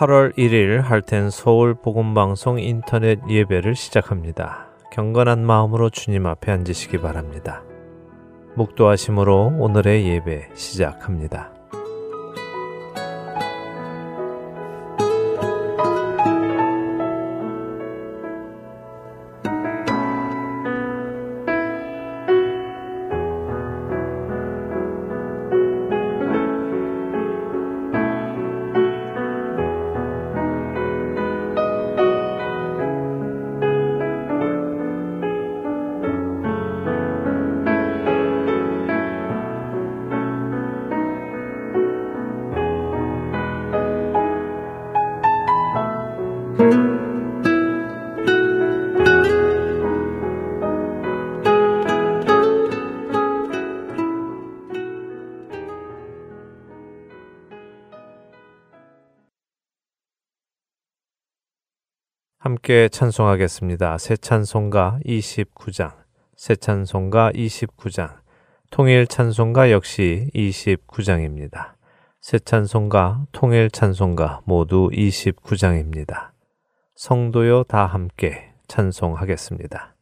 8월 1일 할텐 서울 복음방송 인터넷 예배를 시작합니다. 경건한 마음으로 주님 앞에 앉으시기 바랍니다. 묵도하심으로 오늘의 예배 시작합니다. 함께 찬송하겠습니다. 새 찬송가 29장, 새 찬송가 29장, 통일 찬송가 역시 29장입니다. 새 찬송가, 통일 찬송가 모두 29장입니다. 성도요 다 함께 찬송하겠습니다.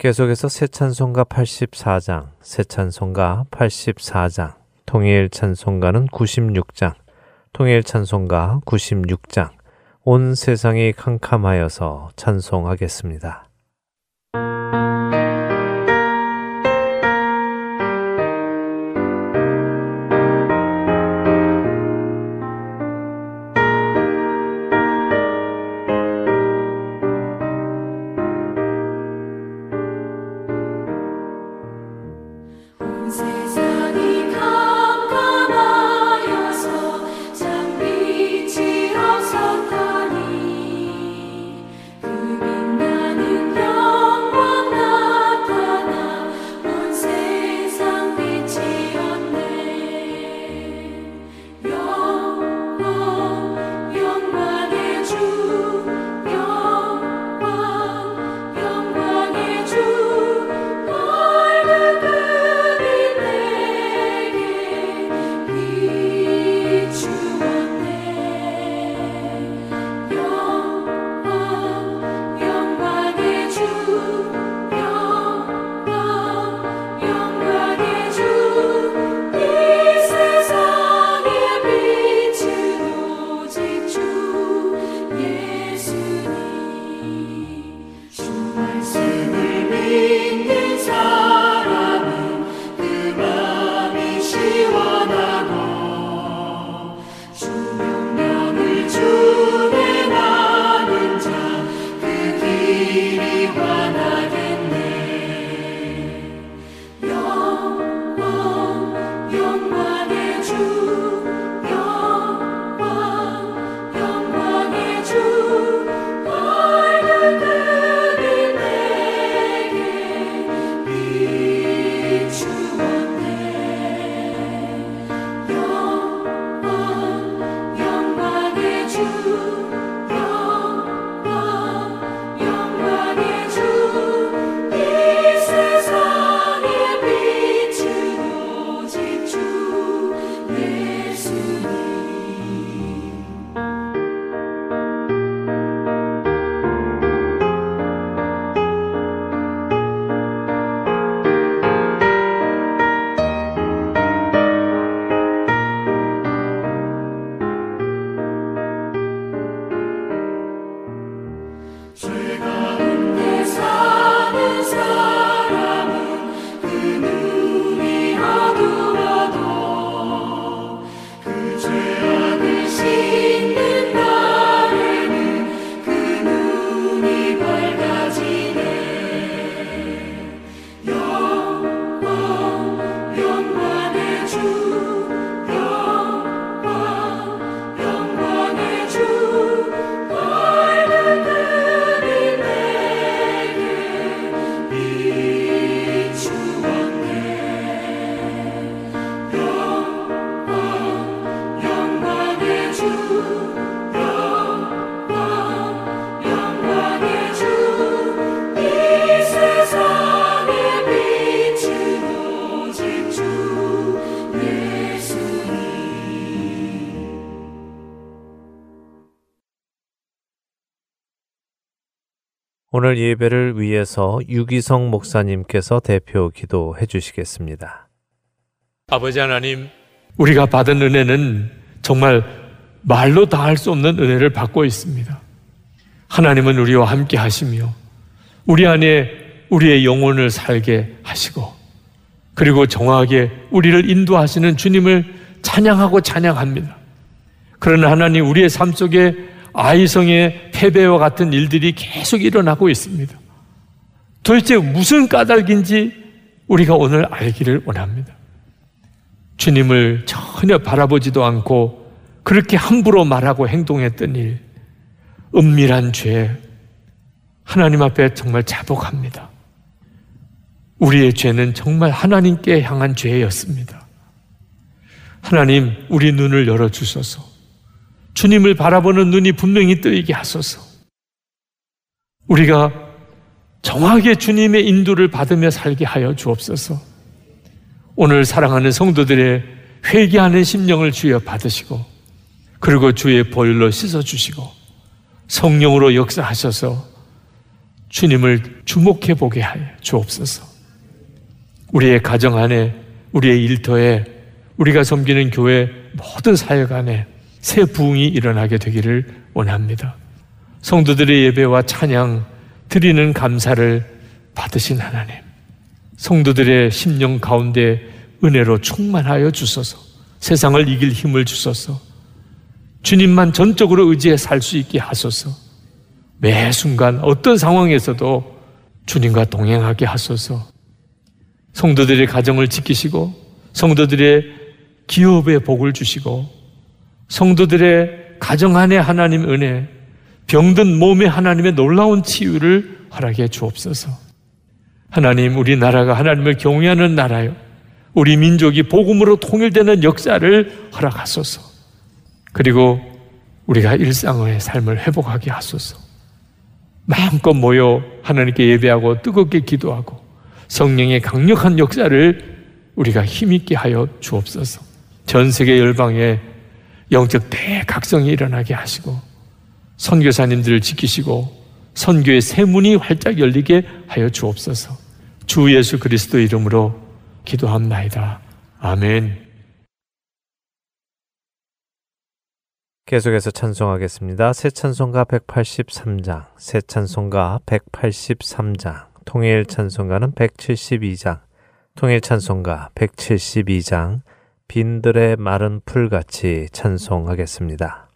계속해서 새 찬송가 84장, 새 찬송가 84장, 통일 찬송가는 96장, 통일 찬송가 96장, 온 세상이 캄캄하여서 찬송하겠습니다. 오늘 예배를 위해서 유기성 목사님께서 대표 기도해 주시겠습니다. 아버지 하나님, 우리가 받은 은혜는 정말 말로 다 할 수 없는 은혜를 받고 있습니다. 하나님은 우리와 함께 하시며 우리 안에 우리의 영혼을 살게 하시고 그리고 정확하게 우리를 인도하시는 주님을 찬양하고 찬양합니다. 그러나 하나님 우리의 삶 속에 아이성의 패배와 같은 일들이 계속 일어나고 있습니다. 도대체 무슨 까닭인지 우리가 오늘 알기를 원합니다. 주님을 전혀 바라보지도 않고 그렇게 함부로 말하고 행동했던 일, 은밀한 죄, 하나님 앞에 정말 자복합니다. 우리의 죄는 정말 하나님께 향한 죄였습니다. 하나님, 우리 눈을 열어주소서. 주님을 바라보는 눈이 분명히 뜨이게 하소서. 우리가 정확하게 주님의 인도를 받으며 살게 하여 주옵소서. 오늘 사랑하는 성도들의 회개하는 심령을 주여 받으시고, 그리고 주의 보혈로 씻어주시고, 성령으로 역사하셔서 주님을 주목해 보게 하여 주옵소서. 우리의 가정 안에, 우리의 일터에, 우리가 섬기는 교회 모든 사역 안에 새 부흥이 일어나게 되기를 원합니다. 성도들의 예배와 찬양 드리는 감사를 받으신 하나님. 성도들의 심령 가운데 은혜로 충만하여 주소서. 세상을 이길 힘을 주소서. 주님만 전적으로 의지해 살 수 있게 하소서. 매 순간 어떤 상황에서도 주님과 동행하게 하소서. 성도들의 가정을 지키시고 성도들의 기업에 복을 주시고 성도들의 가정 안에 하나님 은혜, 병든 몸에 하나님의 놀라운 치유를 허락해 주옵소서. 하나님, 우리나라가 하나님을 경외하는 나라요. 우리 민족이 복음으로 통일되는 역사를 허락하소서. 그리고 우리가 일상의 삶을 회복하게 하소서. 마음껏 모여 하나님께 예배하고 뜨겁게 기도하고 성령의 강력한 역사를 우리가 힘있게 하여 주옵소서. 전 세계 열방에 영적 대각성이 일어나게 하시고 선교사님들을 지키시고 선교의 새 문이 활짝 열리게 하여 주옵소서. 주 예수 그리스도 이름으로 기도합나이다. 아멘. 계속해서 찬송하겠습니다. 새 찬송가 183장, 새 찬송가 183장, 통일 찬송가는 172장, 통일 찬송가 172장, 빈들의 마른 풀같이 찬송하겠습니다.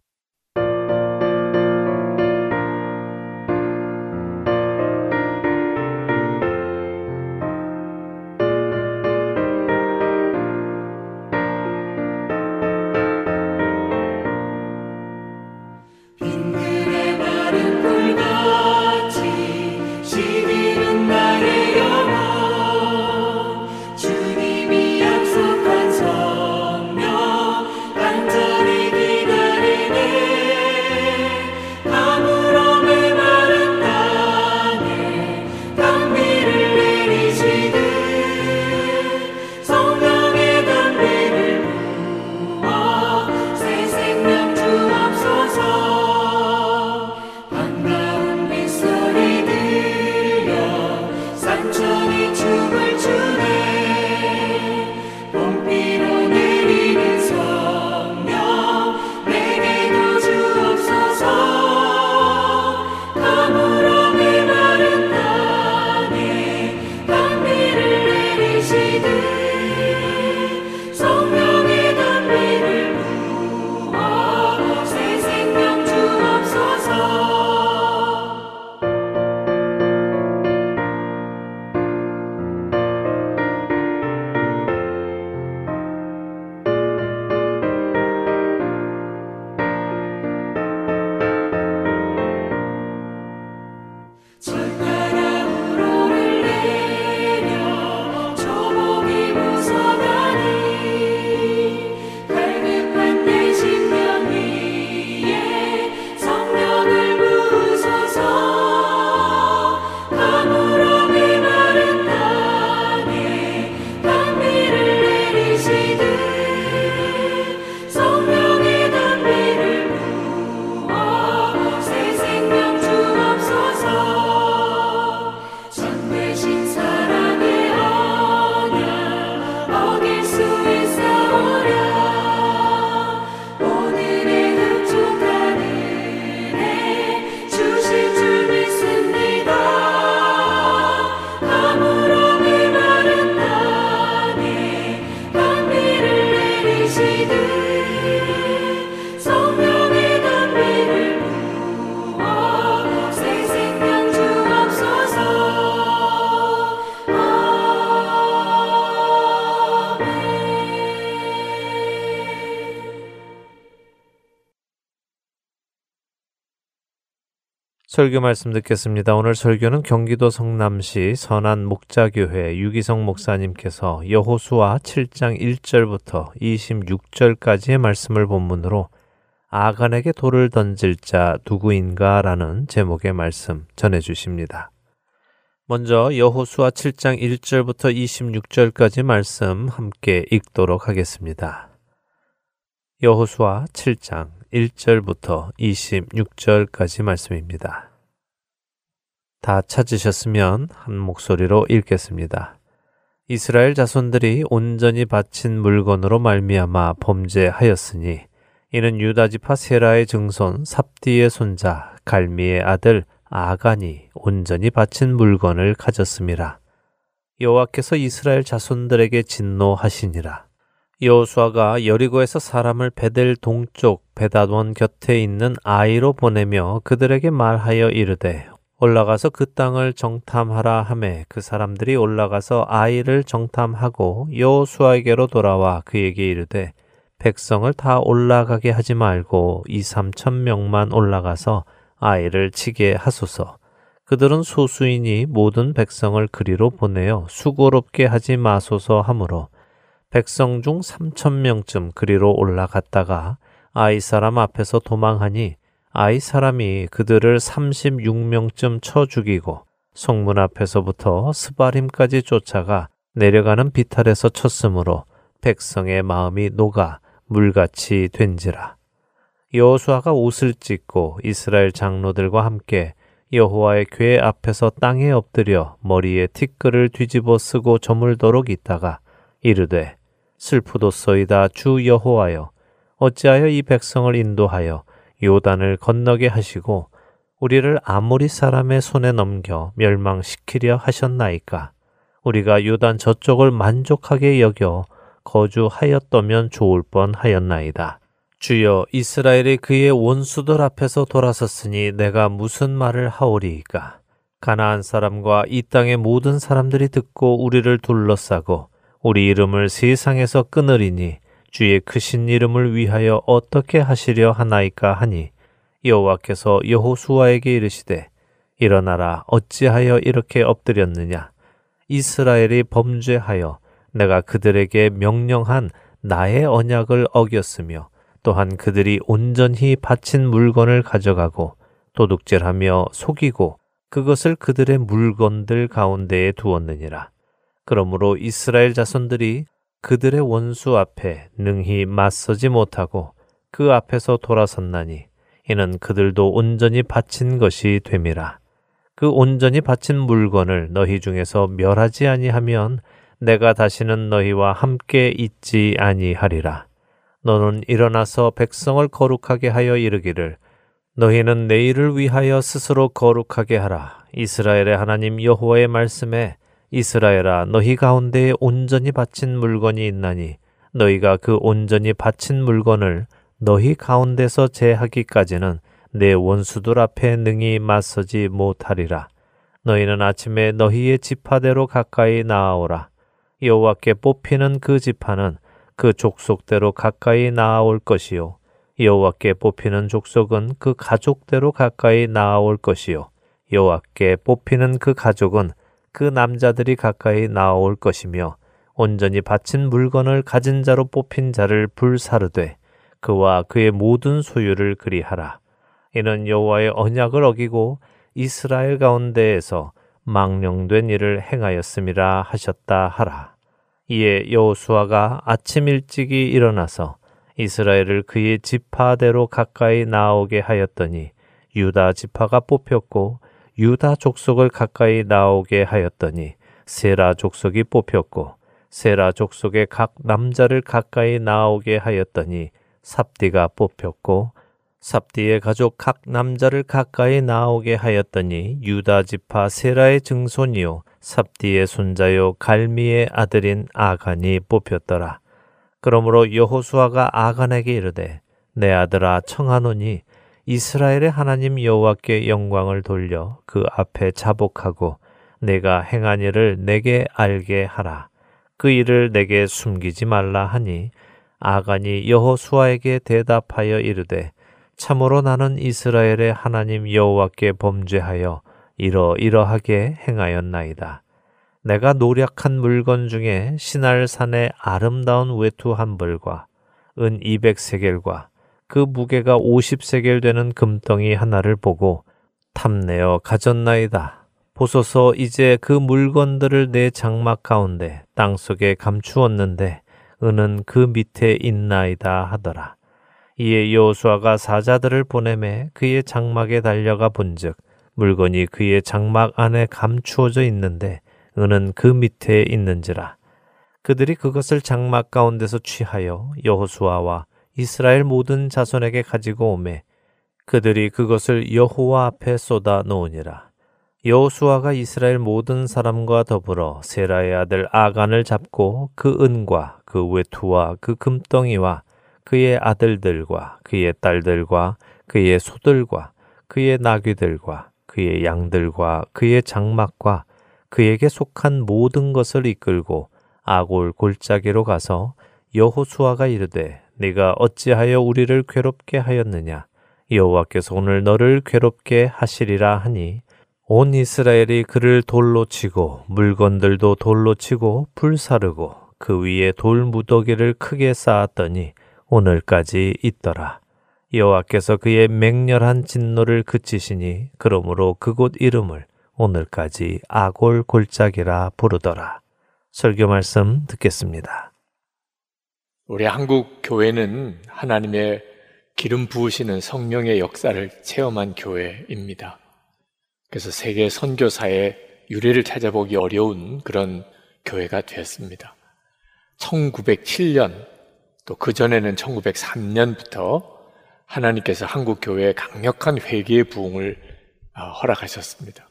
설교 말씀 듣겠습니다. 오늘 설교는 경기도 성남시 선안 목자교회 유기성 목사님께서 여호수아 7장 1절부터 26절까지의 말씀을 본문으로 아간에게 돌을 던질 자 누구인가라는 제목의 말씀 전해 주십니다. 먼저 여호수아 7장 1절부터 26절까지 말씀 함께 읽도록 하겠습니다. 여호수아 7장 1절부터 26절까지 말씀입니다. 다 찾으셨으면 한 목소리로 읽겠습니다. 이스라엘 자손들이 온전히 바친 물건으로 말미암아 범죄하였으니 이는 유다 지파 세라의 증손 삽디의 손자 갈미의 아들 아간이 온전히 바친 물건을 가졌음이라. 여호와께서 이스라엘 자손들에게 진노하시니라. 여호수아가 여리고에서 사람을 베델 동쪽 베다돈 곁에 있는 아이로 보내며 그들에게 말하여 이르되 올라가서 그 땅을 정탐하라 하매 그 사람들이 올라가서 아이를 정탐하고 여호수아에게로 돌아와 그에게 이르되 백성을 다 올라가게 하지 말고 이 삼천 명만 올라가서 아이를 치게 하소서. 그들은 소수이니 모든 백성을 그리로 보내어 수고롭게 하지 마소서 하므로 백성 중 3천 명쯤 그리로 올라갔다가 아이 사람 앞에서 도망하니 아이 사람이 그들을 36명쯤 쳐 죽이고 성문 앞에서부터 스바림까지 쫓아가 내려가는 비탈에서 쳤으므로 백성의 마음이 녹아 물같이 된지라. 여호수아가 옷을 찢고 이스라엘 장로들과 함께 여호와의 궤 앞에서 땅에 엎드려 머리에 티끌을 뒤집어 쓰고 저물도록 있다가 이르되 슬프도소이다 주 여호와여. 어찌하여 이 백성을 인도하여 요단을 건너게 하시고 우리를 아무리 사람의 손에 넘겨 멸망시키려 하셨나이까? 우리가 요단 저쪽을 만족하게 여겨 거주하였더면 좋을 뻔하였나이다. 주여 이스라엘이 그의 원수들 앞에서 돌아섰으니 내가 무슨 말을 하오리이까? 가나안 사람과 이 땅의 모든 사람들이 듣고 우리를 둘러싸고 우리 이름을 세상에서 끊으리니 주의 크신 이름을 위하여 어떻게 하시려 하나이까 하니 여호와께서 여호수아에게 이르시되 일어나라 어찌하여 이렇게 엎드렸느냐 이스라엘이 범죄하여 내가 그들에게 명령한 나의 언약을 어겼으며 또한 그들이 온전히 바친 물건을 가져가고 도둑질하며 속이고 그것을 그들의 물건들 가운데에 두었느니라. 그러므로 이스라엘 자손들이 그들의 원수 앞에 능히 맞서지 못하고 그 앞에서 돌아섰나니 이는 그들도 온전히 바친 것이 됨이라. 그 온전히 바친 물건을 너희 중에서 멸하지 아니하면 내가 다시는 너희와 함께 있지 아니하리라. 너는 일어나서 백성을 거룩하게 하여 이르기를 너희는 내일을 위하여 스스로 거룩하게 하라. 이스라엘의 하나님 여호와의 말씀에 이스라엘아 너희 가운데에 온전히 바친 물건이 있나니 너희가 그 온전히 바친 물건을 너희 가운데서 제하기까지는 내 원수들 앞에 능히 맞서지 못하리라. 너희는 아침에 너희의 지파대로 가까이 나아오라. 여호와께 뽑히는 그 지파는 그 족속대로 가까이 나아올 것이요. 여호와께 뽑히는 족속은 그 가족대로 가까이 나아올 것이요. 여호와께 뽑히는 그 가족은 그 남자들이 가까이 나올 것이며 온전히 바친 물건을 가진 자로 뽑힌 자를 불사르되 그와 그의 모든 소유를 그리하라. 이는 여호와의 언약을 어기고 이스라엘 가운데에서 망령된 일을 행하였음이라 하셨다 하라. 이에 여호수아가 아침 일찍이 일어나서 이스라엘을 그의 지파대로 가까이 나오게 하였더니 유다 지파가 뽑혔고 유다 족속을 가까이 나오게 하였더니 세라 족속이 뽑혔고 세라 족속의 각 남자를 가까이 나오게 하였더니 삽디가 뽑혔고 삽디의 가족 각 남자를 가까이 나오게 하였더니 유다 지파 세라의 증손이요 삽디의 손자요 갈미의 아들인 아간이 뽑혔더라. 그러므로 여호수아가 아간에게 이르되 내 아들아 청하노니 이스라엘의 하나님 여호와께 영광을 돌려 그 앞에 자복하고 내가 행한 일을 내게 알게 하라. 그 일을 내게 숨기지 말라 하니 아간이 여호수아에게 대답하여 이르되 참으로 나는 이스라엘의 하나님 여호와께 범죄하여 이러이러하게 행하였나이다. 내가 노력한 물건 중에 신할산의 아름다운 외투 한 벌과 은 200세겔과 그 무게가 50세겔 되는 금덩이 하나를 보고 탐내어 가졌나이다. 보소서 이제 그 물건들을 내 장막 가운데 땅 속에 감추었는데 은은 그 밑에 있나이다 하더라. 이에 여호수아가 사자들을 보내매 그의 장막에 달려가 본즉 물건이 그의 장막 안에 감추어져 있는데 은은 그 밑에 있는지라 그들이 그것을 장막 가운데서 취하여 여호수아와 이스라엘 모든 자손에게 가지고 오매 그들이 그것을 여호와 앞에 쏟아 놓으니라. 여호수아가 이스라엘 모든 사람과 더불어 세라의 아들 아간을 잡고 그 은과 그 외투와 그 금덩이와 그의 아들들과 그의 딸들과 그의 소들과 그의 나귀들과 그의 양들과 그의 장막과 그에게 속한 모든 것을 이끌고 아골 골짜기로 가서 여호수아가 이르되 네가 어찌하여 우리를 괴롭게 하였느냐 여호와께서 오늘 너를 괴롭게 하시리라 하니 온 이스라엘이 그를 돌로 치고 물건들도 돌로 치고 불사르고 그 위에 돌 무더기를 크게 쌓았더니 오늘까지 있더라. 여호와께서 그의 맹렬한 진노를 그치시니 그러므로 그곳 이름을 오늘까지 아골 골짜기라 부르더라. 설교 말씀 듣겠습니다. 우리 한국 교회는 하나님의 기름 부으시는 성령의 역사를 체험한 교회입니다. 그래서 세계 선교사의 유래를 찾아보기 어려운 그런 교회가 되었습니다. 1907년 또 그전에는 1903년부터 하나님께서 한국 교회에 강력한 회개의 부흥을 아, 허락하셨습니다.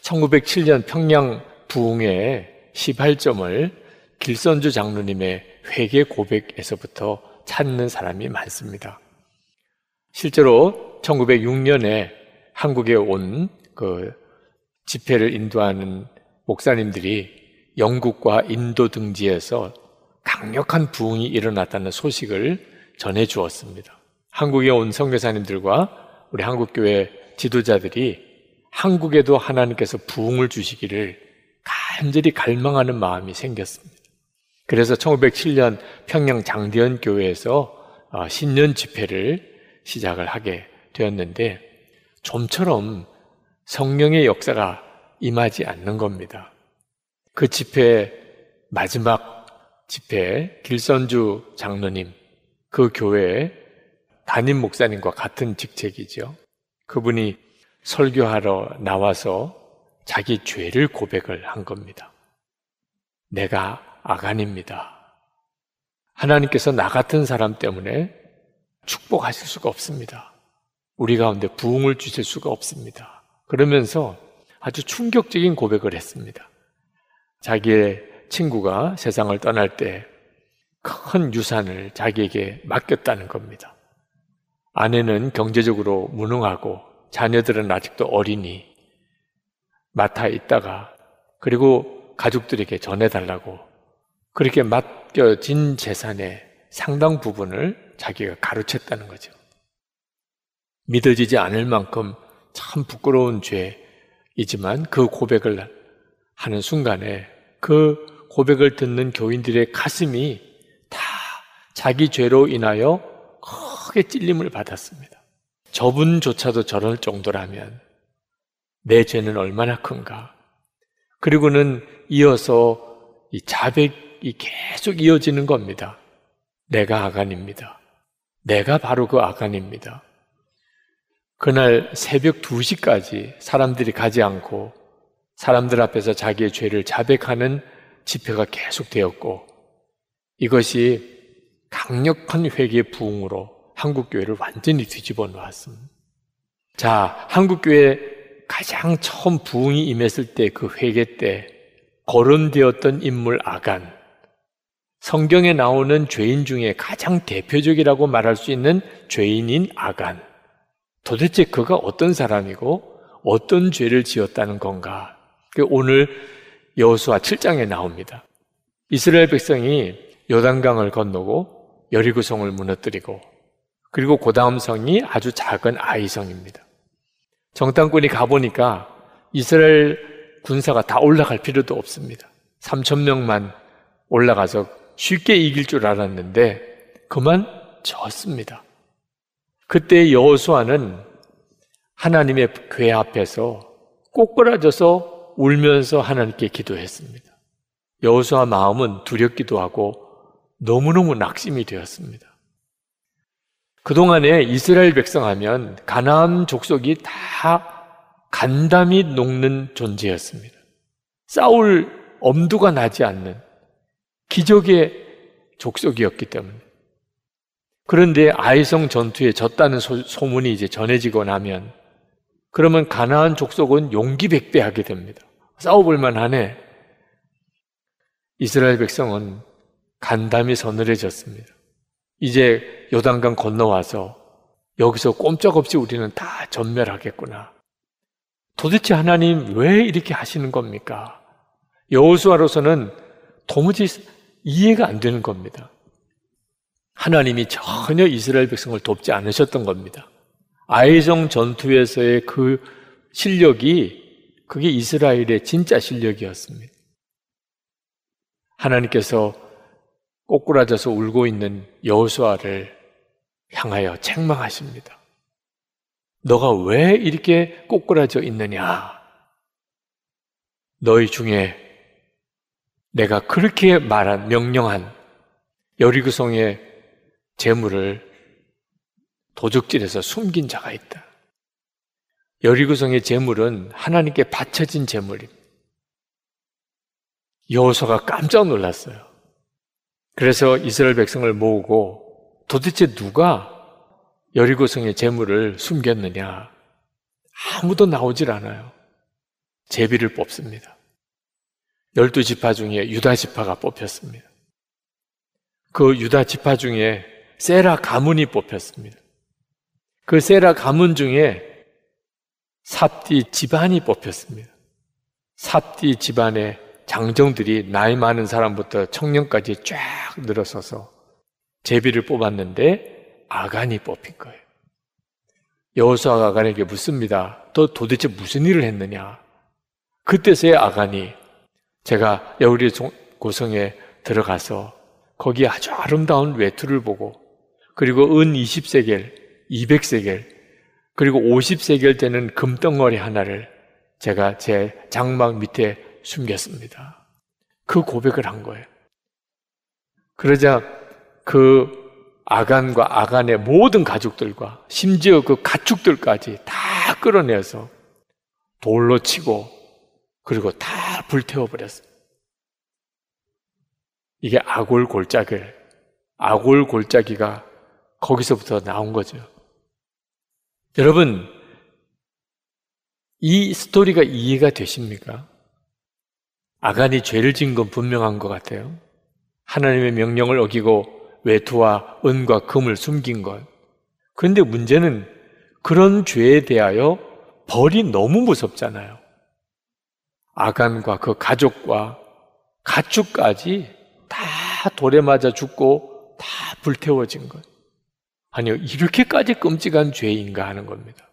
1907년 평양 부흥의 18점을 길선주 장로님의 회개 고백에서부터 찾는 사람이 많습니다. 실제로 1906년에 한국에 온 그 집회를 인도하는 목사님들이 영국과 인도 등지에서 강력한 부흥이 일어났다는 소식을 전해 주었습니다. 한국에 온 선교사님들과 우리 한국 교회 지도자들이 한국에도 하나님께서 부흥을 주시기를 간절히 갈망하는 마음이 생겼습니다. 그래서 1907년 평양 장대현 교회에서 어, 신년 집회를 시작을 하게 되었는데 좀처럼 성령의 역사가 임하지 않는 겁니다. 그 집회 마지막 집회 길선주 장로님 그 교회의 담임 목사님과 같은 직책이죠. 그분이 설교하러 나와서 자기 죄를 고백을 한 겁니다. 내가 아간입니다. 하나님께서 나 같은 사람 때문에 축복하실 수가 없습니다. 우리 가운데 부흥을 주실 수가 없습니다. 그러면서 아주 충격적인 고백을 했습니다. 자기의 친구가 세상을 떠날 때 큰 유산을 자기에게 맡겼다는 겁니다. 아내는 경제적으로 무능하고 자녀들은 아직도 어리니 맡아 있다가 그리고 가족들에게 전해달라고 그렇게 맡겨진 재산의 상당 부분을 자기가 가로챘다는 거죠. 믿어지지 않을 만큼 참 부끄러운 죄이지만 그 고백을 하는 순간에 그 고백을 듣는 교인들의 가슴이 다 자기 죄로 인하여 크게 찔림을 받았습니다. 저분조차도 저럴 정도라면 내 죄는 얼마나 큰가. 그리고는 이어서 이 자백이 계속 이어지는 겁니다. 내가 아간입니다. 내가 바로 그 아간입니다. 그날 새벽 2시까지 사람들이 가지 않고 사람들 앞에서 자기의 죄를 자백하는 집회가 계속되었고 이것이 강력한 회개 부흥으로 한국 교회를 완전히 뒤집어 놓았습니다. 자, 한국 교회 가장 처음 부흥이 임했을 때 그 회개 때 거론되었던 인물 아간 성경에 나오는 죄인 중에 가장 대표적이라고 말할 수 있는 죄인인 아간 도대체 그가 어떤 사람이고 어떤 죄를 지었다는 건가? 그 오늘 여호수아 7장에 나옵니다. 이스라엘 백성이 요단강을 건너고 여리고성을 무너뜨리고 그리고 그 다음 성이 아주 작은 아이성입니다. 정탐꾼이 가보니까 이스라엘 군사가 다 올라갈 필요도 없습니다. 3천 명만 올라가서 쉽게 이길 줄 알았는데 그만 졌습니다. 그때 여호수아는 하나님의 궤 앞에서 꼬꾸라져서 울면서 하나님께 기도했습니다. 여호수아 마음은 두렵기도 하고 너무너무 낙심이 되었습니다. 그동안에 이스라엘 백성 하면 가나안 족속이 다 간담이 녹는 존재였습니다. 싸울 엄두가 나지 않는 기적의 족속이었기 때문에. 그런데 아이성 전투에 졌다는 소, 문이 이제 전해지고 나면 그러면 가나안 족속은 용기백배하게 됩니다. 싸워볼 만하네. 이스라엘 백성은 간담이 서늘해졌습니다. 이제 요단강 건너와서 여기서 꼼짝없이 우리는 다 전멸하겠구나. 도대체 하나님 왜 이렇게 하시는 겁니까? 여호수아로서는 도무지 이해가 안 되는 겁니다. 하나님이 전혀 이스라엘 백성을 돕지 않으셨던 겁니다. 아이성 전투에서의 그 실력이 그게 이스라엘의 진짜 실력이었습니다. 하나님께서 꼬꾸라져서 울고 있는 여호수아를 향하여 책망하십니다. 너가 왜 이렇게 꼬꾸라져 있느냐? 너희 중에 내가 그렇게 말한 명령한 여리구성의 재물을 도적질해서 숨긴 자가 있다. 여리구성의 재물은 하나님께 바쳐진 재물입니다. 여호수아가 깜짝 놀랐어요. 그래서 이스라엘 백성을 모으고 도대체 누가 여리고성의 재물을 숨겼느냐? 아무도 나오질 않아요. 제비를 뽑습니다. 열두 지파 중에 유다 지파가 뽑혔습니다. 그 유다 지파 중에 세라 가문이 뽑혔습니다. 그 세라 가문 중에 삽디 집안이 뽑혔습니다. 삽디 집안의 장정들이 나이 많은 사람부터 청년까지 쫙 늘어서서 제비를 뽑았는데 아간이 뽑힌 거예요. 여호수아가 아간에게 묻습니다. 너 도대체 무슨 일을 했느냐? 그때서야 아간이 제가 여우리 고성에 들어가서 거기 아주 아름다운 외투를 보고 그리고 은 20세겔, 200세겔 그리고 50세겔 되는 금덩어리 하나를 제가 제 장막 밑에 숨겼습니다. 그 고백을 한 거예요. 그러자 그 아간과 아간의 모든 가족들과 심지어 그 가축들까지 다 끌어내서 돌로 치고 그리고 다 불태워 버렸습니다. 이게 아골 골짜기를 아골 골짜기가 거기서부터 나온 거죠. 여러분 이 스토리가 이해가 되십니까? 아간이 죄를 지은 건 분명한 것 같아요. 하나님의 명령을 어기고 외투와 은과 금을 숨긴 것. 그런데 문제는 그런 죄에 대하여 벌이 너무 무섭잖아요. 아간과 그 가족과 가축까지 다 돌에 맞아 죽고 다 불태워진 것. 아니요, 이렇게까지 끔찍한 죄인가 하는 겁니다.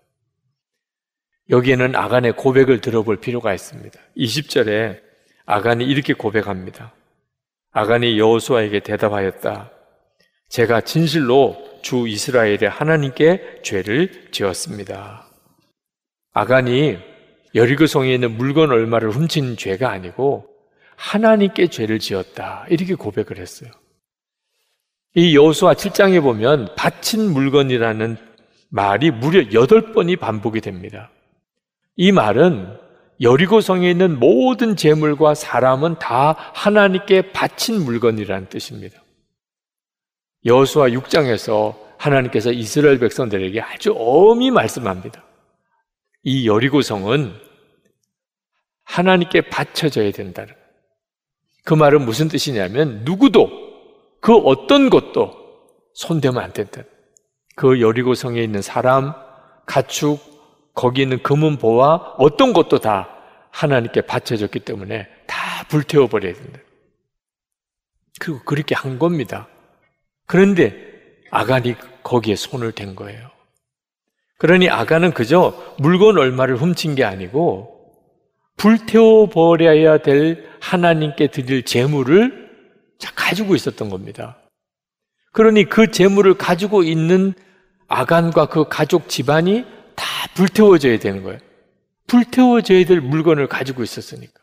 여기에는 아간의 고백을 들어볼 필요가 있습니다. 20절에 아간이 이렇게 고백합니다. 아간이 여호수아에게 대답하였다. 제가 진실로 주 이스라엘의 하나님께 죄를 지었습니다. 아간이 여리고성에 있는 물건 얼마를 훔친 죄가 아니고 하나님께 죄를 지었다. 이렇게 고백을 했어요. 이 여호수아 7장에 보면 바친 물건이라는 말이 무려 8번이 반복이 됩니다. 이 말은 여리고성에 있는 모든 재물과 사람은 다 하나님께 바친 물건이라는 뜻입니다. 여호수아 6장에서 하나님께서 이스라엘 백성들에게 아주 엄히 말씀합니다. 이 여리고성은 하나님께 바쳐져야 된다는 그 말은 무슨 뜻이냐면 누구도 그 어떤 것도 손대면 안 된다. 그 여리고 성에 있는 사람, 가축, 거기 있는 금은 보와 어떤 것도 다 하나님께 바쳐졌기 때문에 다 불태워 버려야 된다. 그리고 그렇게 한 겁니다. 그런데 아간이 거기에 손을 댄 거예요. 그러니 아가는 그저 물건 얼마를 훔친 게 아니고 불태워 버려야 될 하나님께 드릴 재물을 가지고 있었던 겁니다. 그러니 그 재물을 가지고 있는 아간과 그 가족 집안이 다 불태워져야 되는 거예요. 불태워져야 될 물건을 가지고 있었으니까.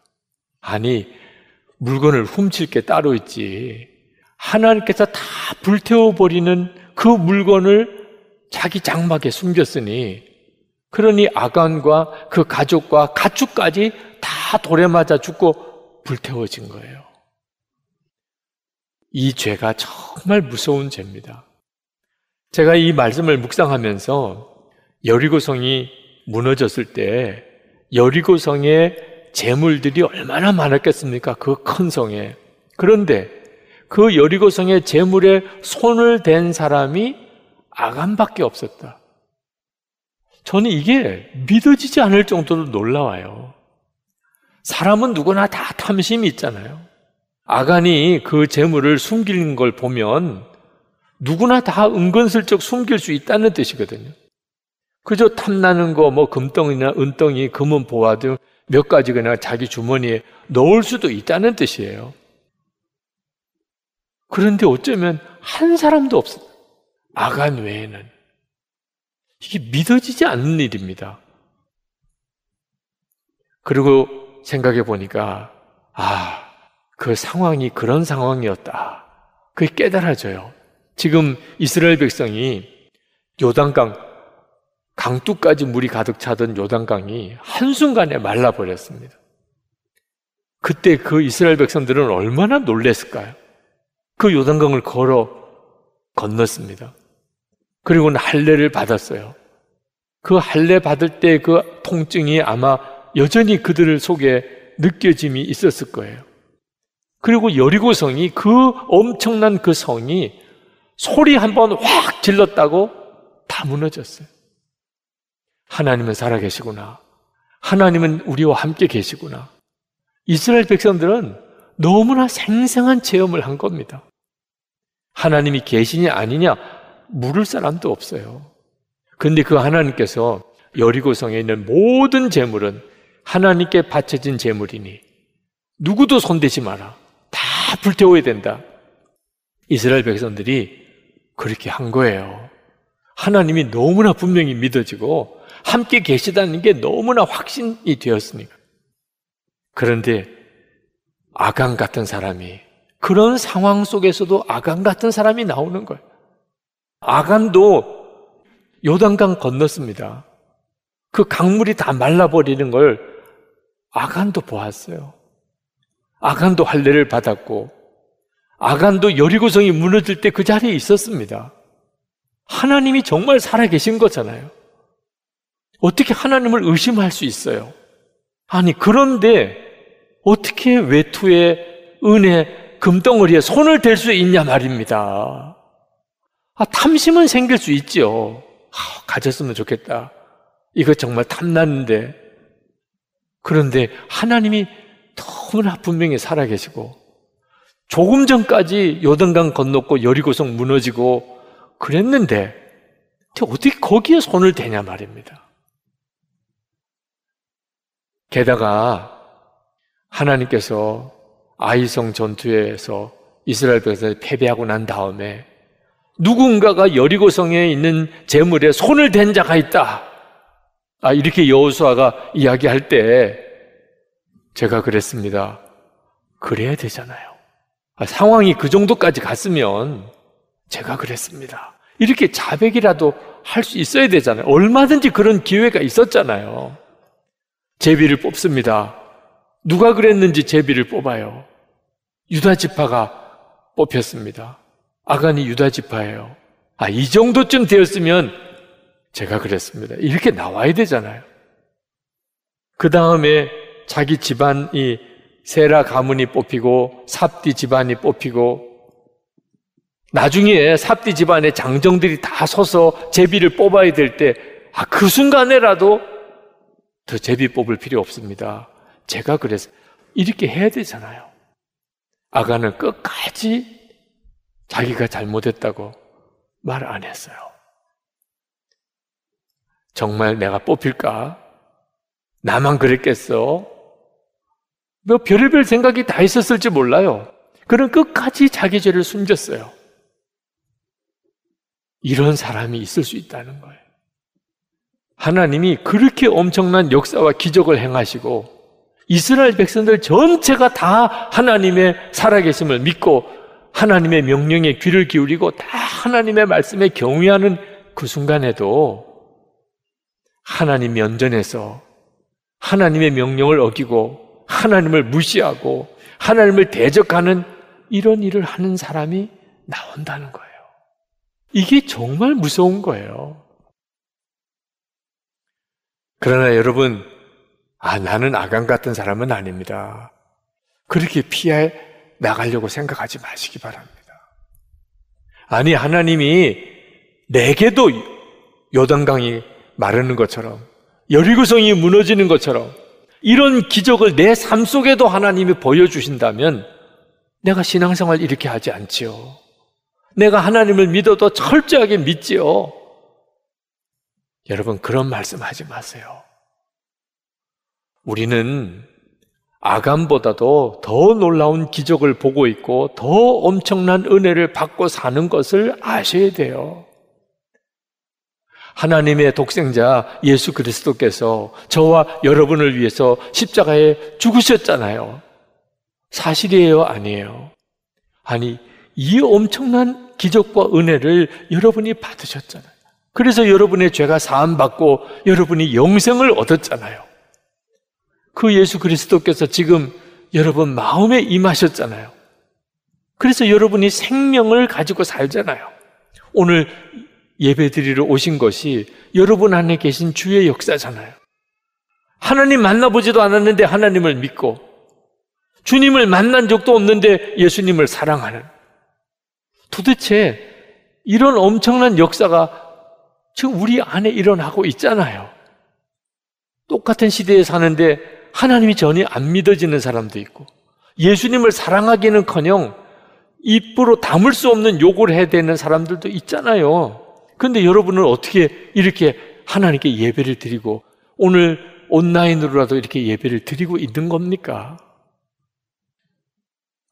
아니, 물건을 훔칠 게 따로 있지. 하나님께서 다 불태워버리는 그 물건을 자기 장막에 숨겼으니, 그러니 아간과 그 가족과 가축까지 다 돌에 맞아 죽고 불태워진 거예요. 이 죄가 정말 무서운 죄입니다. 제가 이 말씀을 묵상하면서 여리고성이 무너졌을 때 여리고성의 재물들이 얼마나 많았겠습니까? 그 큰 성에. 그런데 그 여리고성의 재물에 손을 댄 사람이 아간밖에 없었다. 저는 이게 믿어지지 않을 정도로 놀라워요. 사람은 누구나 다 탐심이 있잖아요. 아간이 그 재물을 숨기는 걸 보면 누구나 다 은근슬쩍 숨길 수 있다는 뜻이거든요. 그저 탐나는 거, 뭐 금덩이나 은덩이, 금은 보화 등 몇 가지 그냥 자기 주머니에 넣을 수도 있다는 뜻이에요. 그런데 어쩌면 한 사람도 없어. 아간 외에는. 이게 믿어지지 않는 일입니다. 그리고 생각해 보니까, 아, 그 상황이 그런 상황이었다. 그게 깨달아져요. 지금 이스라엘 백성이 요단강 강둑까지 물이 가득 차던 요단강이 한순간에 말라버렸습니다. 그때 그 이스라엘 백성들은 얼마나 놀랬을까요? 그 요단강을 걸어 건넜습니다. 그리고는 할례를 받았어요. 그 할례 받을 때 그 통증이 아마 여전히 그들 속에 느껴짐이 있었을 거예요. 그리고 여리고성이 그 엄청난 그 성이 소리 한 번 확 질렀다고 다 무너졌어요. 하나님은 살아계시구나. 하나님은 우리와 함께 계시구나. 이스라엘 백성들은 너무나 생생한 체험을 한 겁니다. 하나님이 계시냐 아니냐 물을 사람도 없어요. 근데 그 하나님께서 여리고성에 있는 모든 재물은 하나님께 바쳐진 재물이니 누구도 손대지 마라. 다 불태워야 된다. 이스라엘 백성들이 그렇게 한 거예요. 하나님이 너무나 분명히 믿어지고 함께 계시다는 게 너무나 확신이 되었으니까. 그런데 아강 같은 사람이 그런 상황 속에서도 아간 같은 사람이 나오는 거예요. 아간도 요단강 건넜습니다. 그 강물이 다 말라버리는 걸 아간도 보았어요. 아간도 할례를 받았고 아간도 여리고성이 무너질 때 그 자리에 있었습니다. 하나님이 정말 살아계신 거잖아요. 어떻게 하나님을 의심할 수 있어요? 아니, 그런데 어떻게 외투의 은혜 금덩어리에 손을 댈 수 있냐 말입니다. 아, 탐심은 생길 수 있죠. 아, 가졌으면 좋겠다. 이거 정말 탐났는데. 그런데 하나님이 너무나 분명히 살아계시고 조금 전까지 요단강 건넜고 여리고성 무너지고 그랬는데 어떻게 거기에 손을 대냐 말입니다. 게다가 하나님께서 아이성 전투에서 이스라엘 백성이 패배하고 난 다음에 누군가가 여리고성에 있는 재물에 손을 댄 자가 있다. 아 이렇게 여호수아가 이야기할 때 제가 그랬습니다. 그래야 되잖아요. 아, 상황이 그 정도까지 갔으면 제가 그랬습니다. 이렇게 자백이라도 할 수 있어야 되잖아요. 얼마든지 그런 기회가 있었잖아요. 제비를 뽑습니다. 누가 그랬는지 제비를 뽑아요. 유다 지파가 뽑혔습니다. 아간이 유다 지파예요. 아, 이 정도쯤 되었으면 제가 그랬습니다. 이렇게 나와야 되잖아요. 그 다음에 자기 집안이 세라 가문이 뽑히고 삽디 집안이 뽑히고 나중에 삽디 집안의 장정들이 다 서서 제비를 뽑아야 될 때, 아, 그 순간에라도 더 제비 뽑을 필요 없습니다. 제가 그래서 이렇게 해야 되잖아요. 아가는 끝까지 자기가 잘못했다고 말 안 했어요. 정말 내가 뽑힐까? 나만 그랬겠어? 뭐 별의별 생각이 다 있었을지 몰라요. 그는 끝까지 자기 죄를 숨겼어요. 이런 사람이 있을 수 있다는 거예요. 하나님이 그렇게 엄청난 역사와 기적을 행하시고 이스라엘 백성들 전체가 다 하나님의 살아계심을 믿고 하나님의 명령에 귀를 기울이고 다 하나님의 말씀에 경외하는 그 순간에도 하나님 면전에서 하나님의 명령을 어기고 하나님을 무시하고 하나님을 대적하는 이런 일을 하는 사람이 나온다는 거예요. 이게 정말 무서운 거예요. 그러나 여러분, 아, 나는 아간 같은 사람은 아닙니다. 그렇게 피해 나가려고 생각하지 마시기 바랍니다. 아니, 하나님이 내게도 요단강이 마르는 것처럼, 여리고성이 무너지는 것처럼, 이런 기적을 내 삶 속에도 하나님이 보여주신다면, 내가 신앙생활 이렇게 하지 않지요. 내가 하나님을 믿어도 철저하게 믿지요. 여러분, 그런 말씀 하지 마세요. 우리는 아감보다도 더 놀라운 기적을 보고 있고 더 엄청난 은혜를 받고 사는 것을 아셔야 돼요. 하나님의 독생자 예수 그리스도께서 저와 여러분을 위해서 십자가에 죽으셨잖아요. 사실이에요? 아니에요? 아니, 이 엄청난 기적과 은혜를 여러분이 받으셨잖아요. 그래서 여러분의 죄가 사함받고 여러분이 영생을 얻었잖아요. 그 예수 그리스도께서 지금 여러분 마음에 임하셨잖아요. 그래서 여러분이 생명을 가지고 살잖아요. 오늘 예배 드리러 오신 것이 여러분 안에 계신 주의 역사잖아요. 하나님 만나보지도 않았는데 하나님을 믿고 주님을 만난 적도 없는데 예수님을 사랑하는 도대체 이런 엄청난 역사가 지금 우리 안에 일어나고 있잖아요. 똑같은 시대에 사는데 하나님이 전혀 안 믿어지는 사람도 있고 예수님을 사랑하기는 커녕 입으로 담을 수 없는 욕을 해야 되는 사람들도 있잖아요. 근데 여러분은 어떻게 이렇게 하나님께 예배를 드리고 오늘 온라인으로라도 이렇게 예배를 드리고 있는 겁니까?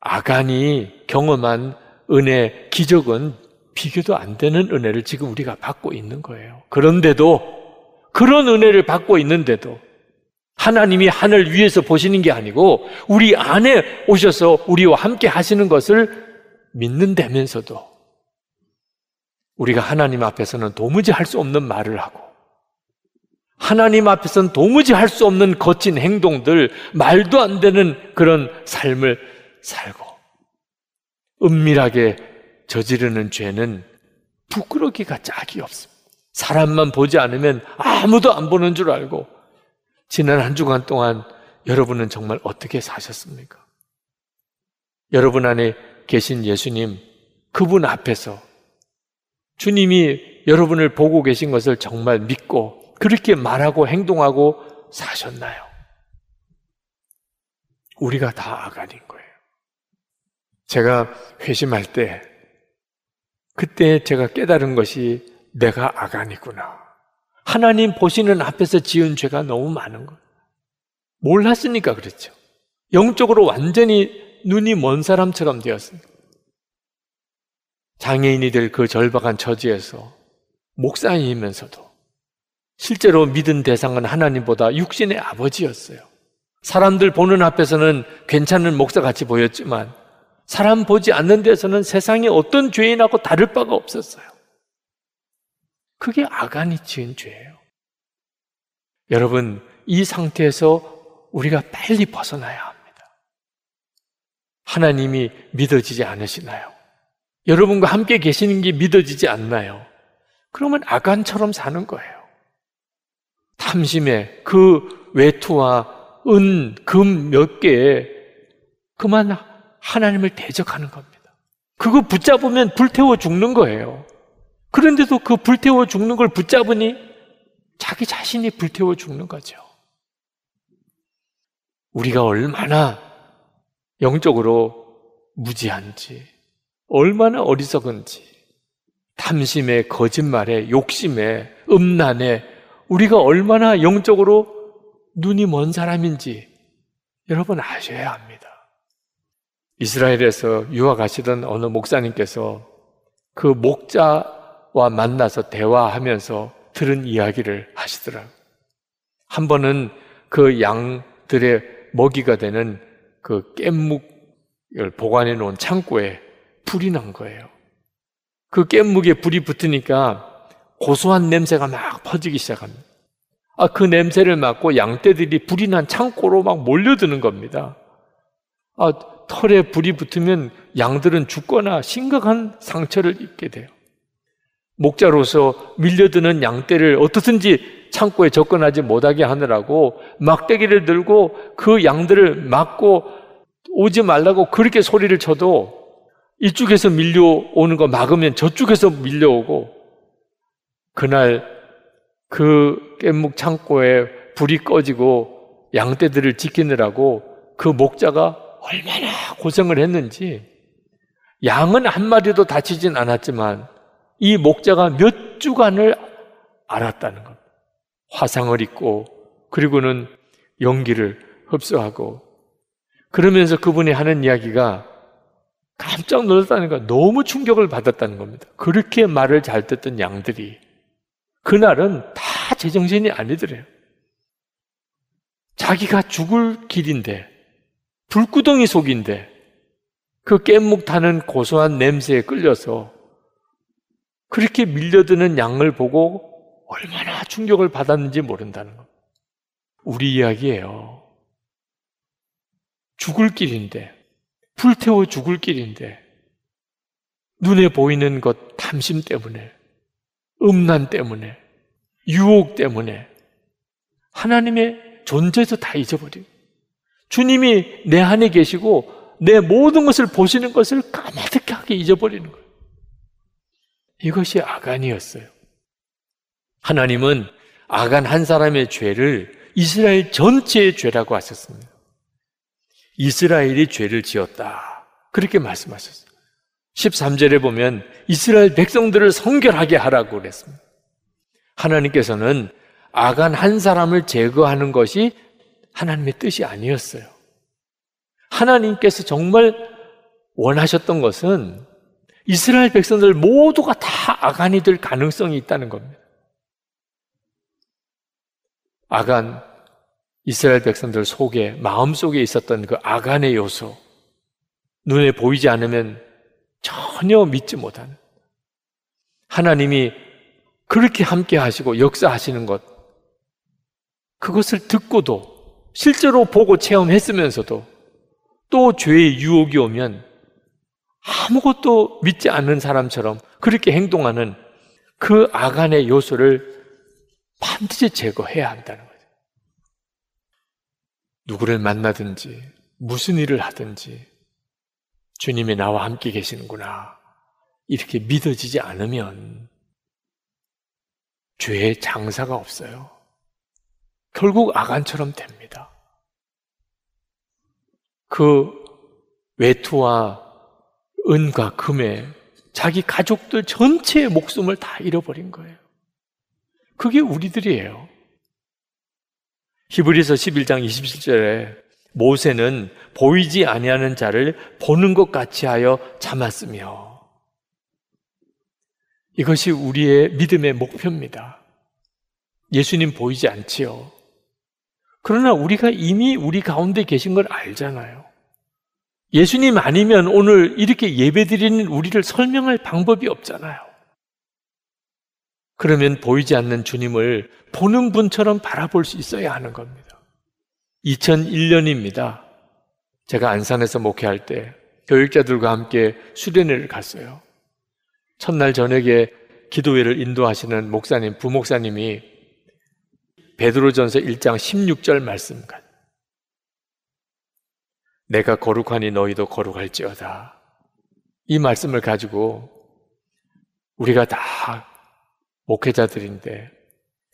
아간이 경험한 은혜, 기적은 비교도 안 되는 은혜를 지금 우리가 받고 있는 거예요. 그런데도, 그런 은혜를 받고 있는데도, 하나님이 하늘 위에서 보시는 게 아니고, 우리 안에 오셔서 우리와 함께 하시는 것을 믿는다면서도, 우리가 하나님 앞에서는 도무지 할 수 없는 말을 하고, 하나님 앞에서는 도무지 할 수 없는 거친 행동들, 말도 안 되는 그런 삶을 살고, 은밀하게 저지르는 죄는 부끄러기가 짝이 없습니다. 사람만 보지 않으면 아무도 안 보는 줄 알고, 지난 한 주간 동안 여러분은 정말 어떻게 사셨습니까? 여러분 안에 계신 예수님, 그분 앞에서 주님이 여러분을 보고 계신 것을 정말 믿고 그렇게 말하고 행동하고 사셨나요? 우리가 다 아간인 거예요. 제가 회심할 때, 그때 제가 깨달은 것이 내가 아간이구나. 하나님 보시는 앞에서 지은 죄가 너무 많은 거예요. 몰랐으니까 그렇죠. 영적으로 완전히 눈이 먼 사람처럼 되었습니다. 장애인이 될 그 절박한 처지에서 목사이면서도 실제로 믿은 대상은 하나님보다 육신의 아버지였어요. 사람들 보는 앞에서는 괜찮은 목사 같이 보였지만 사람 보지 않는 데서는 세상에 어떤 죄인하고 다를 바가 없었어요. 그게 아간이 지은 죄예요. 여러분, 이 상태에서 우리가 빨리 벗어나야 합니다. 하나님이 믿어지지 않으시나요? 여러분과 함께 계시는 게 믿어지지 않나요? 그러면 아간처럼 사는 거예요. 탐심에 그 외투와 은, 금 몇 개에 그만 하나님을 대적하는 겁니다. 그거 붙잡으면 불태워 죽는 거예요. 그런데도 그 불태워 죽는 걸 붙잡으니 자기 자신이 불태워 죽는 거죠. 우리가 얼마나 영적으로 무지한지, 얼마나 어리석은지 탐심에 거짓말에 욕심에 음란에 우리가 얼마나 영적으로 눈이 먼 사람인지 여러분 아셔야 합니다. 이스라엘에서 유학 하시던 어느 목사님께서 그 목자와 만나서 대화하면서 들은 이야기를 하시더라고요. 한 번은 그 양들의 먹이가 되는 그 깻묵을 보관해 놓은 창고에 불이 난 거예요. 그 깻묵에 불이 붙으니까 고소한 냄새가 막 퍼지기 시작합니다. 아, 그 냄새를 맡고 양떼들이 불이 난 창고로 막 몰려드는 겁니다. 아, 털에 불이 붙으면 양들은 죽거나 심각한 상처를 입게 돼요. 목자로서 밀려드는 양떼를 어떻든지 창고에 접근하지 못하게 하느라고 막대기를 들고 그 양들을 막고 오지 말라고 그렇게 소리를 쳐도 이쪽에서 밀려오는 거 막으면 저쪽에서 밀려오고 그날 그 깻묵 창고에 불이 꺼지고 양떼들을 지키느라고 그 목자가 얼마나 고생을 했는지 양은 한 마리도 다치진 않았지만 이 목자가 몇 주간을 알았다는 것. 화상을 입고 그리고는 연기를 흡수하고 그러면서 그분이 하는 이야기가 깜짝 놀랐다는 거 너무 충격을 받았다는 겁니다. 그렇게 말을 잘 듣던 양들이 그날은 다 제정신이 아니더래요. 자기가 죽을 길인데 불구덩이 속인데 그 깻묵 타는 고소한 냄새에 끌려서 그렇게 밀려드는 양을 보고 얼마나 충격을 받았는지 모른다는 것. 우리 이야기예요. 죽을 길인데, 불태워 죽을 길인데, 눈에 보이는 것 탐심 때문에, 음란 때문에, 유혹 때문에, 하나님의 존재도 다 잊어버리고, 주님이 내 안에 계시고, 내 모든 것을 보시는 것을 까마득하게 잊어버리는 거예요. 이것이 아간이었어요. 하나님은 아간 한 사람의 죄를 이스라엘 전체의 죄라고 하셨습니다. 이스라엘이 죄를 지었다. 그렇게 말씀하셨어요. 13절에 보면 이스라엘 백성들을 성결하게 하라고 그랬습니다. 하나님께서는 아간 한 사람을 제거하는 것이 하나님의 뜻이 아니었어요. 하나님께서 정말 원하셨던 것은 이스라엘 백성들 모두가 다 아간이 될 가능성이 있다는 겁니다. 아간, 이스라엘 백성들 속에, 마음 속에 있었던 그 아간의 요소, 눈에 보이지 않으면 전혀 믿지 못하는 하나님이 그렇게 함께 하시고 역사하시는 것, 그것을 듣고도 실제로 보고 체험했으면서도 또 죄의 유혹이 오면 아무것도 믿지 않는 사람처럼 그렇게 행동하는 그 아간의 요소를 반드시 제거해야 한다는 거죠. 누구를 만나든지 무슨 일을 하든지 주님이 나와 함께 계시는구나. 이렇게 믿어지지 않으면 죄의 장사가 없어요. 결국 아간처럼 됩니다. 그 외투와 은과 금에 자기 가족들 전체의 목숨을 다 잃어버린 거예요. 그게 우리들이에요. 히브리서 11장 27절에 모세는 보이지 아니하는 자를 보는 것 같이 하여 참았으며 이것이 우리의 믿음의 목표입니다. 예수님 보이지 않지요. 그러나 우리가 이미 우리 가운데 계신 걸 알잖아요. 예수님 아니면 오늘 이렇게 예배드리는 우리를 설명할 방법이 없잖아요. 그러면 보이지 않는 주님을 보는 분처럼 바라볼 수 있어야 하는 겁니다. 2001년입니다. 제가 안산에서 목회할 때 교육자들과 함께 수련회를 갔어요. 첫날 저녁에 기도회를 인도하시는 목사님, 부목사님이 베드로전서 1장 16절 말씀 내가 거룩하니 너희도 거룩할지어다. 이 말씀을 가지고 우리가 다 목회자들인데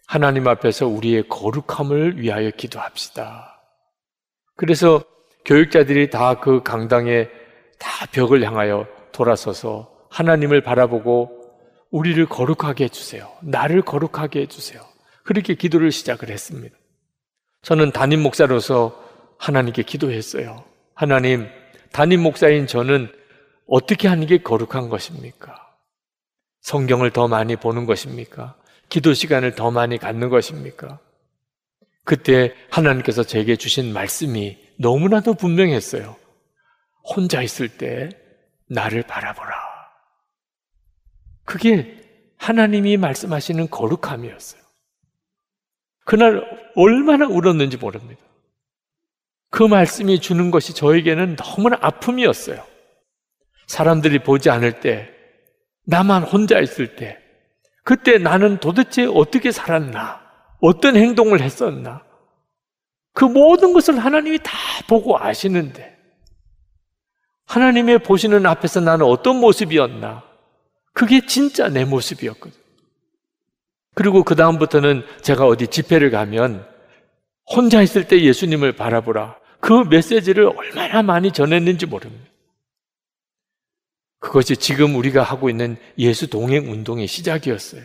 하나님 앞에서 우리의 거룩함을 위하여 기도합시다. 그래서 교육자들이 다 그 강당에 다 벽을 향하여 돌아서서 하나님을 바라보고 우리를 거룩하게 해주세요. 나를 거룩하게 해주세요. 그렇게 기도를 시작을 했습니다. 저는 담임 목사로서 하나님께 기도했어요. 하나님, 담임 목사인 저는 어떻게 하는 게 거룩한 것입니까? 성경을 더 많이 보는 것입니까? 기도 시간을 더 많이 갖는 것입니까? 그때 하나님께서 제게 주신 말씀이 너무나도 분명했어요. 혼자 있을 때 나를 바라보라. 그게 하나님이 말씀하시는 거룩함이었어요. 그날 얼마나 울었는지 모릅니다. 그 말씀이 주는 것이 저에게는 너무나 아픔이었어요. 사람들이 보지 않을 때, 나만 혼자 있을 때, 그때 나는 도대체 어떻게 살았나? 어떤 행동을 했었나? 그 모든 것을 하나님이 다 보고 아시는데, 하나님의 보시는 앞에서 나는 어떤 모습이었나? 그게 진짜 내 모습이었거든. 그리고 그다음부터는 제가 어디 집회를 가면 혼자 있을 때 예수님을 바라보라. 그 메시지를 얼마나 많이 전했는지 모릅니다. 그것이 지금 우리가 하고 있는 예수 동행 운동의 시작이었어요.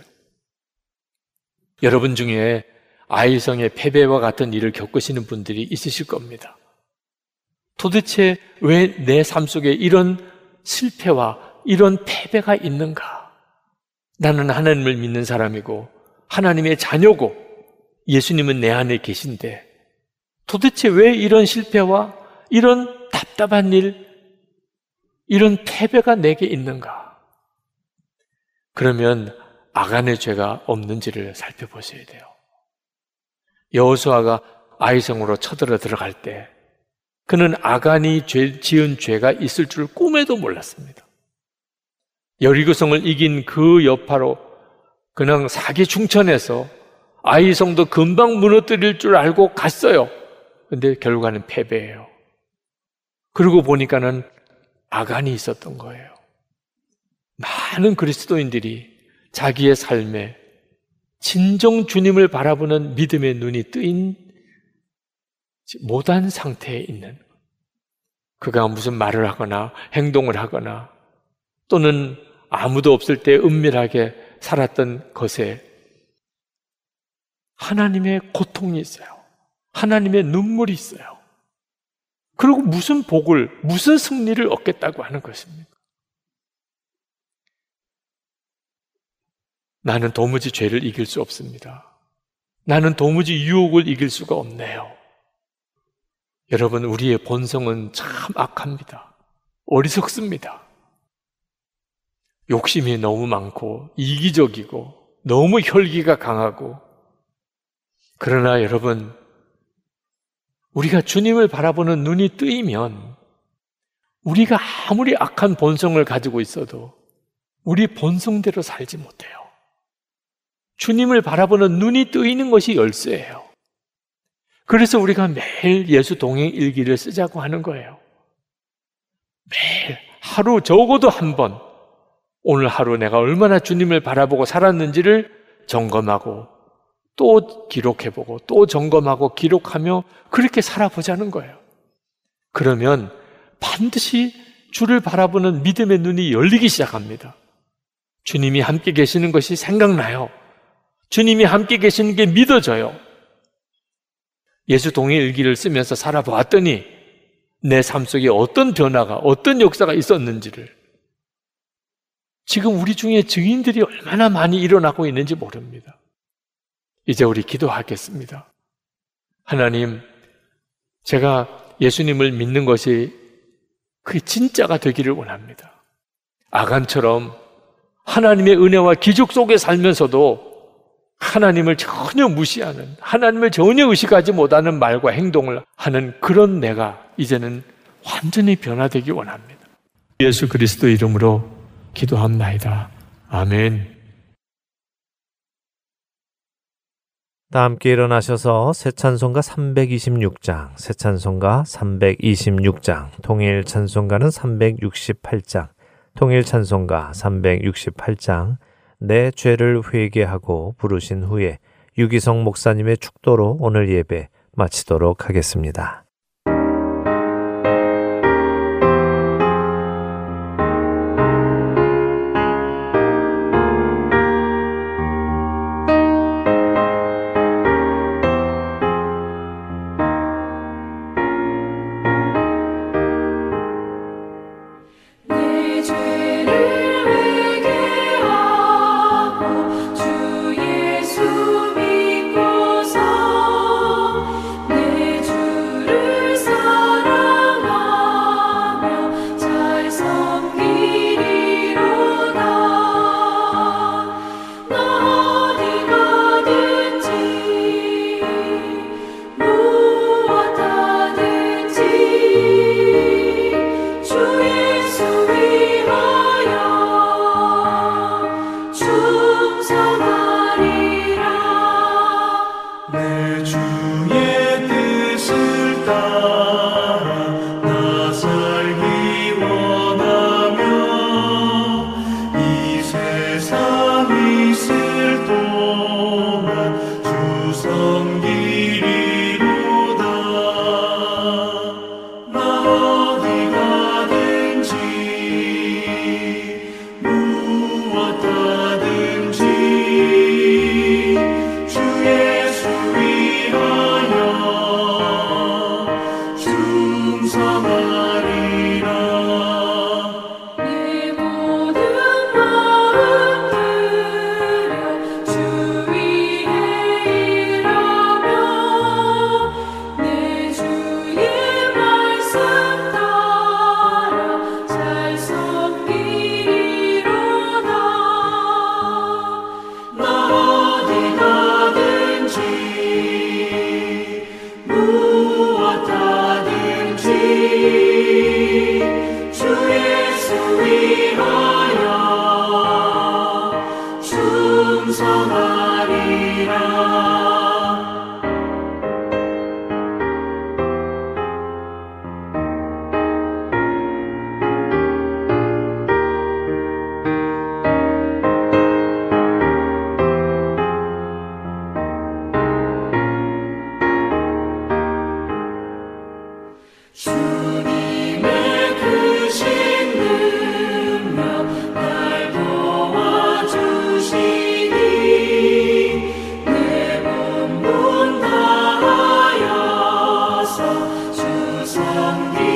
여러분 중에 아이성의 패배와 같은 일을 겪으시는 분들이 있으실 겁니다. 도대체 왜 내 삶 속에 이런 실패와 이런 패배가 있는가? 나는 하나님을 믿는 사람이고 하나님의 자녀고 예수님은 내 안에 계신데 도대체 왜 이런 실패와 이런 답답한 일, 이런 패배가 내게 있는가? 그러면 아간의 죄가 없는지를 살펴보셔야 돼요. 여호수아가 아이성으로 쳐들어 들어갈 때 그는 아간이 죄, 지은 죄가 있을 줄 꿈에도 몰랐습니다. 여리고성을 이긴 그 여파로 그냥 사기 충천해서 아이성도 금방 무너뜨릴 줄 알고 갔어요. 근데 결과는 패배예요. 그러고 보니까는 아간이 있었던 거예요. 많은 그리스도인들이 자기의 삶에 진정 주님을 바라보는 믿음의 눈이 뜨인 못한 상태에 있는 그가 무슨 말을 하거나 행동을 하거나 또는 아무도 없을 때 은밀하게 살았던 것에 하나님의 고통이 있어요. 하나님의 눈물이 있어요. 그리고 무슨 복을, 무슨 승리를 얻겠다고 하는 것입니까? 나는 도무지 죄를 이길 수 없습니다. 나는 도무지 유혹을 이길 수가 없네요. 여러분, 우리의 본성은 참 악합니다. 어리석습니다. 욕심이 너무 많고, 이기적이고, 너무 혈기가 강하고, 그러나 여러분, 우리가 주님을 바라보는 눈이 뜨이면, 우리가 아무리 악한 본성을 가지고 있어도, 우리 본성대로 살지 못해요. 주님을 바라보는 눈이 뜨이는 것이 열쇠예요. 그래서 우리가 매일 예수 동행 일기를 쓰자고 하는 거예요. 매일 하루 적어도 한 번, 오늘 하루 내가 얼마나 주님을 바라보고 살았는지를 점검하고 또 기록해보고 또 점검하고 기록하며 그렇게 살아보자는 거예요. 그러면 반드시 주를 바라보는 믿음의 눈이 열리기 시작합니다. 주님이 함께 계시는 것이 생각나요. 주님이 함께 계시는 게 믿어져요. 예수 동의 일기를 쓰면서 살아보았더니 내 삶 속에 어떤 변화가, 어떤 역사가 있었는지를 지금 우리 중에 증인들이 얼마나 많이 일어나고 있는지 모릅니다. 이제 우리 기도하겠습니다. 하나님, 제가 예수님을 믿는 것이 그게 진짜가 되기를 원합니다. 아간처럼 하나님의 은혜와 기적 속에 살면서도 하나님을 전혀 무시하는, 하나님을 전혀 의식하지 못하는 말과 행동을 하는 그런 내가 이제는 완전히 변화되기 원합니다. 예수 그리스도 이름으로 기도합나이다. 아멘. 다 함께 일어나셔서 새 찬송가 326장, 새 찬송가 326장, 통일 찬송가는 368장, 통일 찬송가 368장, 내 죄를 회개하고 부르신 후에 유기성 목사님의 축도로 오늘 예배 마치도록 하겠습니다. the sun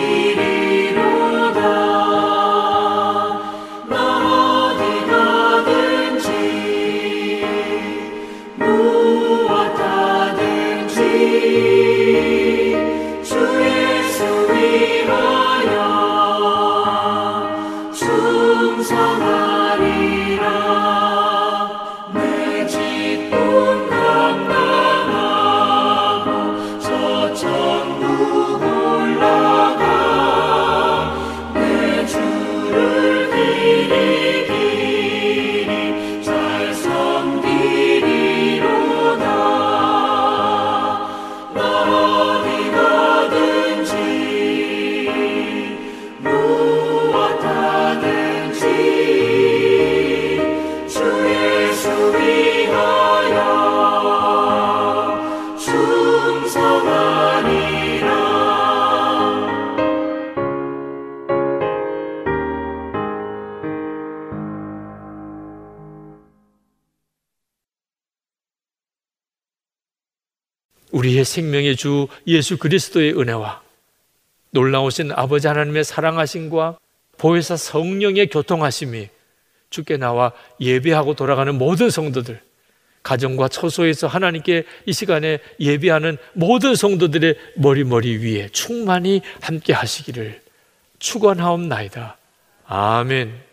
생명의 주 예수 그리스도의 은혜와 놀라우신 아버지 하나님의 사랑하심과 보혜사 성령의 교통하심이 주께 나와 예배하고 돌아가는 모든 성도들 가정과 처소에서 하나님께 이 시간에 예배하는 모든 성도들의 머리머리 위에 충만히 함께 하시기를 축원하옵나이다. 아멘.